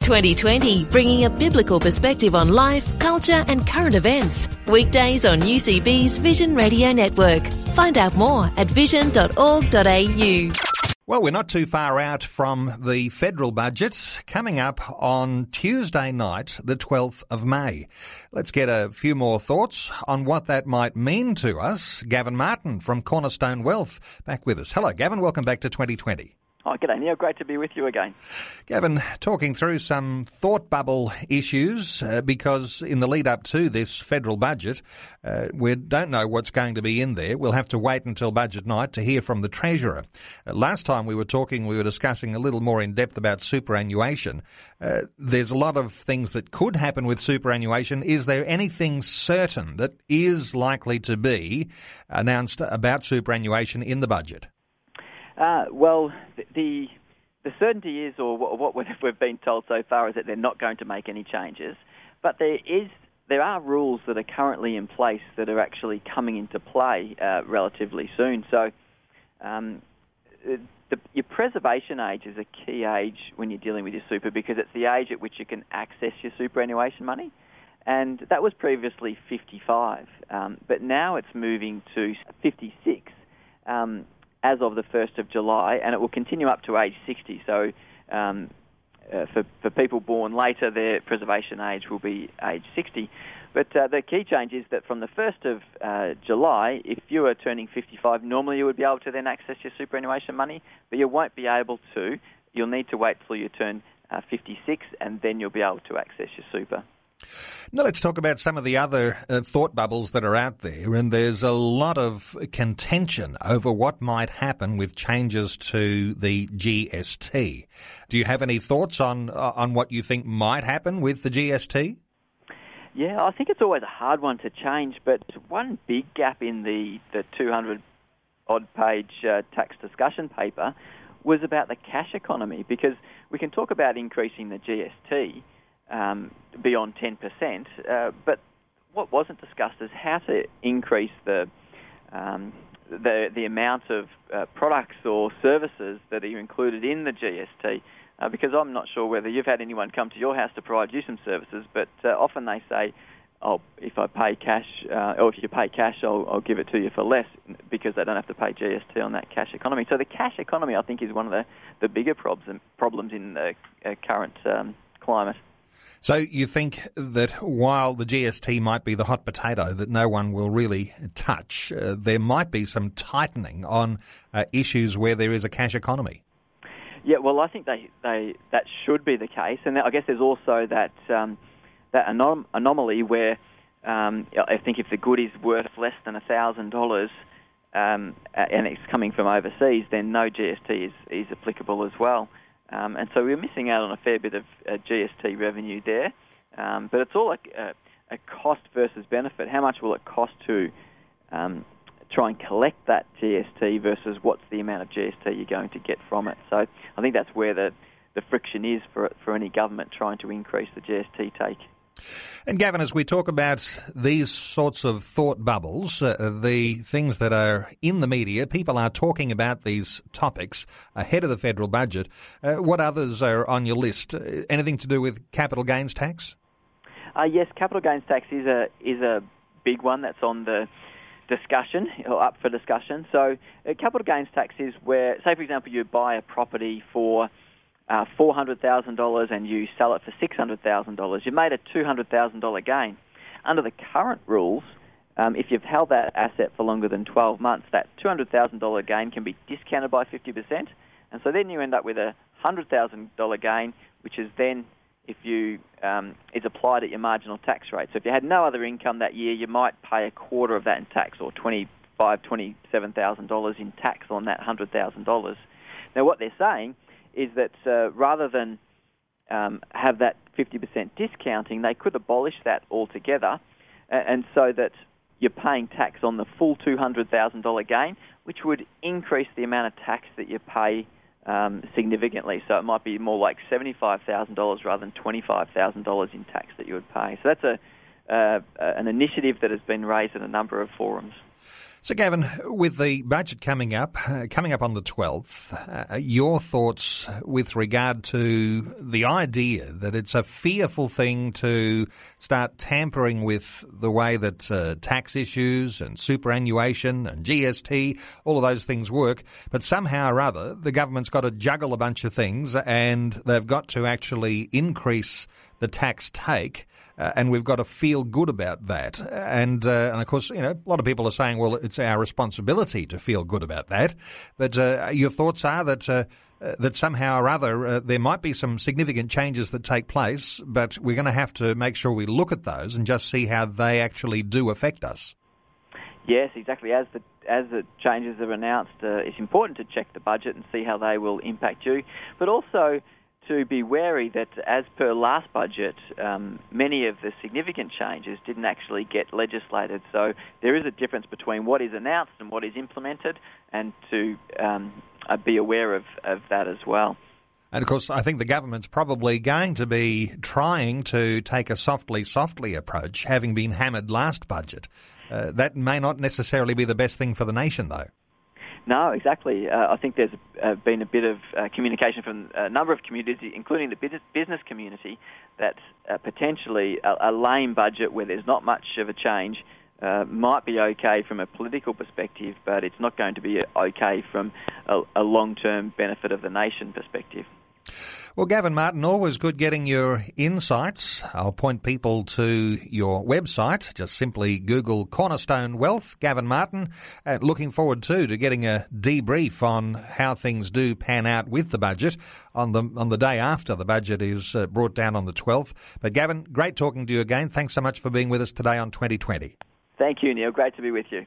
2020, bringing a biblical perspective on life, culture, and current events. Weekdays on UCB's Vision Radio Network. Find out more at vision.org.au. Well, we're not too far out from the federal budget coming up on Tuesday night, the 12th of May. Let's get a few more thoughts on what that might mean to us. Gavin Martin from Cornerstone Wealth back with us. Hello, Gavin. Welcome back to 2020. Oh, g'day, Neil. Great to be with you again. Gavin, talking through some thought bubble issues uh, because in the lead up to this federal budget, uh, we don't know what's going to be in there. We'll have to wait until budget night to hear from the Treasurer. Uh, last time we were talking, we were discussing a little more in depth about superannuation. Uh, there's a lot of things that could happen with superannuation. Is there anything certain that is likely to be announced about superannuation in the budget? Uh, well, the the certainty is, or what we've been told so far, is that they're not going to make any changes. But there is there are rules that are currently in place that are actually coming into play uh, relatively soon. So. Um, the, your preservation age is a key age when you're dealing with your super because it's the age at which you can access your superannuation money. And that was previously 55, um, but now it's moving to 56. Um, as of the 1st of July, and it will continue up to age 60. So, um, uh, for, for people born later, their preservation age will be age 60. But uh, the key change is that from the 1st of uh, July, if you are turning 55, normally you would be able to then access your superannuation money, but you won't be able to. You'll need to wait till you turn uh, 56, and then you'll be able to access your super. Now let's talk about some of the other uh, thought bubbles that are out there, and there's a lot of contention over what might happen with changes to the GST. Do you have any thoughts on uh, on what you think might happen with the GST? Yeah, I think it's always a hard one to change, but one big gap in the the 200 odd page uh, tax discussion paper was about the cash economy because we can talk about increasing the GST um, beyond 10%. Uh, but what wasn't discussed is how to increase the um, the, the amount of uh, products or services that are included in the GST. Uh, because I'm not sure whether you've had anyone come to your house to provide you some services, but uh, often they say, "Oh, if I pay cash, uh, or if you pay cash, I'll, I'll give it to you for less," because they don't have to pay GST on that cash economy. So the cash economy, I think, is one of the, the bigger problems problems in the uh, current um, climate. So you think that while the GST might be the hot potato that no one will really touch, uh, there might be some tightening on uh, issues where there is a cash economy. Yeah, well, I think they, they that should be the case, and I guess there's also that um, that anom- anomaly where um, I think if the good is worth less than thousand dollars, um, and it's coming from overseas, then no GST is, is applicable as well. Um, and so we're missing out on a fair bit of uh, GST revenue there. Um, but it's all a, a, cost versus benefit. How much will it cost to um, try and collect that GST versus what's the amount of GST you're going to get from it? So I think that's where the, the friction is for, for any government trying to increase the GST take. And Gavin, as we talk about these sorts of thought bubbles, uh, the things that are in the media, people are talking about these topics ahead of the federal budget. Uh, what others are on your list? Uh, anything to do with capital gains tax? Uh, yes, capital gains tax is a is a big one that's on the discussion or up for discussion. So, uh, capital gains tax is where, say, for example, you buy a property for uh, $400,000 and you sell it for $600,000, you've made a $200,000 gain. Under the current rules, um, if you've held that asset for longer than 12 months, that $200,000 gain can be discounted by 50%. And so then you end up with a $100,000 gain, which is then if you um, is applied at your marginal tax rate. So if you had no other income that year, you might pay a quarter of that in tax, or twenty-five, twenty-seven thousand dollars in tax on that hundred thousand dollars. Now, what they're saying is that uh, rather than um, have that 50% discounting, they could abolish that altogether. and so that you're paying tax on the full $200,000 gain, which would increase the amount of tax that you pay um, significantly. So it might be more like $75,000 rather than $25,000 in tax that you would pay. So that's a uh, an initiative that has been raised in a number of forums. So, Gavin, with the budget coming up, uh, coming up on the 12th, uh, your thoughts with regard to the idea that it's a fearful thing to start tampering with the way that uh, tax issues and superannuation and GST, all of those things work, but somehow or other, the government's got to juggle a bunch of things and they've got to actually increase the tax take, uh, and we've got to feel good about that. And uh, and of course, you know, a lot of people are saying, well, it's our responsibility to feel good about that. But uh, your thoughts are that. Uh, uh, that somehow or other uh, there might be some significant changes that take place, but we're going to have to make sure we look at those and just see how they actually do affect us. Yes, exactly. As the as the changes are announced, it's important to check the budget and see how they will impact you, but also to be wary that, as per last budget, um, many of the significant changes didn't actually get legislated. So there is a difference between what is announced and what is implemented, and to um, uh, be aware of, of that as well. And of course, I think the government's probably going to be trying to take a softly, softly approach, having been hammered last budget. Uh, that may not necessarily be the best thing for the nation, though. No, exactly. Uh, I think there's uh, been a bit of uh, communication from a number of communities, including the business community, that uh, potentially a, a, lame budget where there's not much of a change uh, might be okay from a political perspective, but it's not going to be okay from a, a long-term benefit of the nation perspective. Well, Gavin Martin, always good getting your insights. I'll point people to your website. Just simply Google Cornerstone Wealth, Gavin Martin. Uh, looking forward too to getting a debrief on how things do pan out with the budget on the on the day after the budget is uh, brought down on the 12th. But Gavin, great talking to you again. Thanks so much for being with us today on 2020. Thank you, Neil. Great to be with you.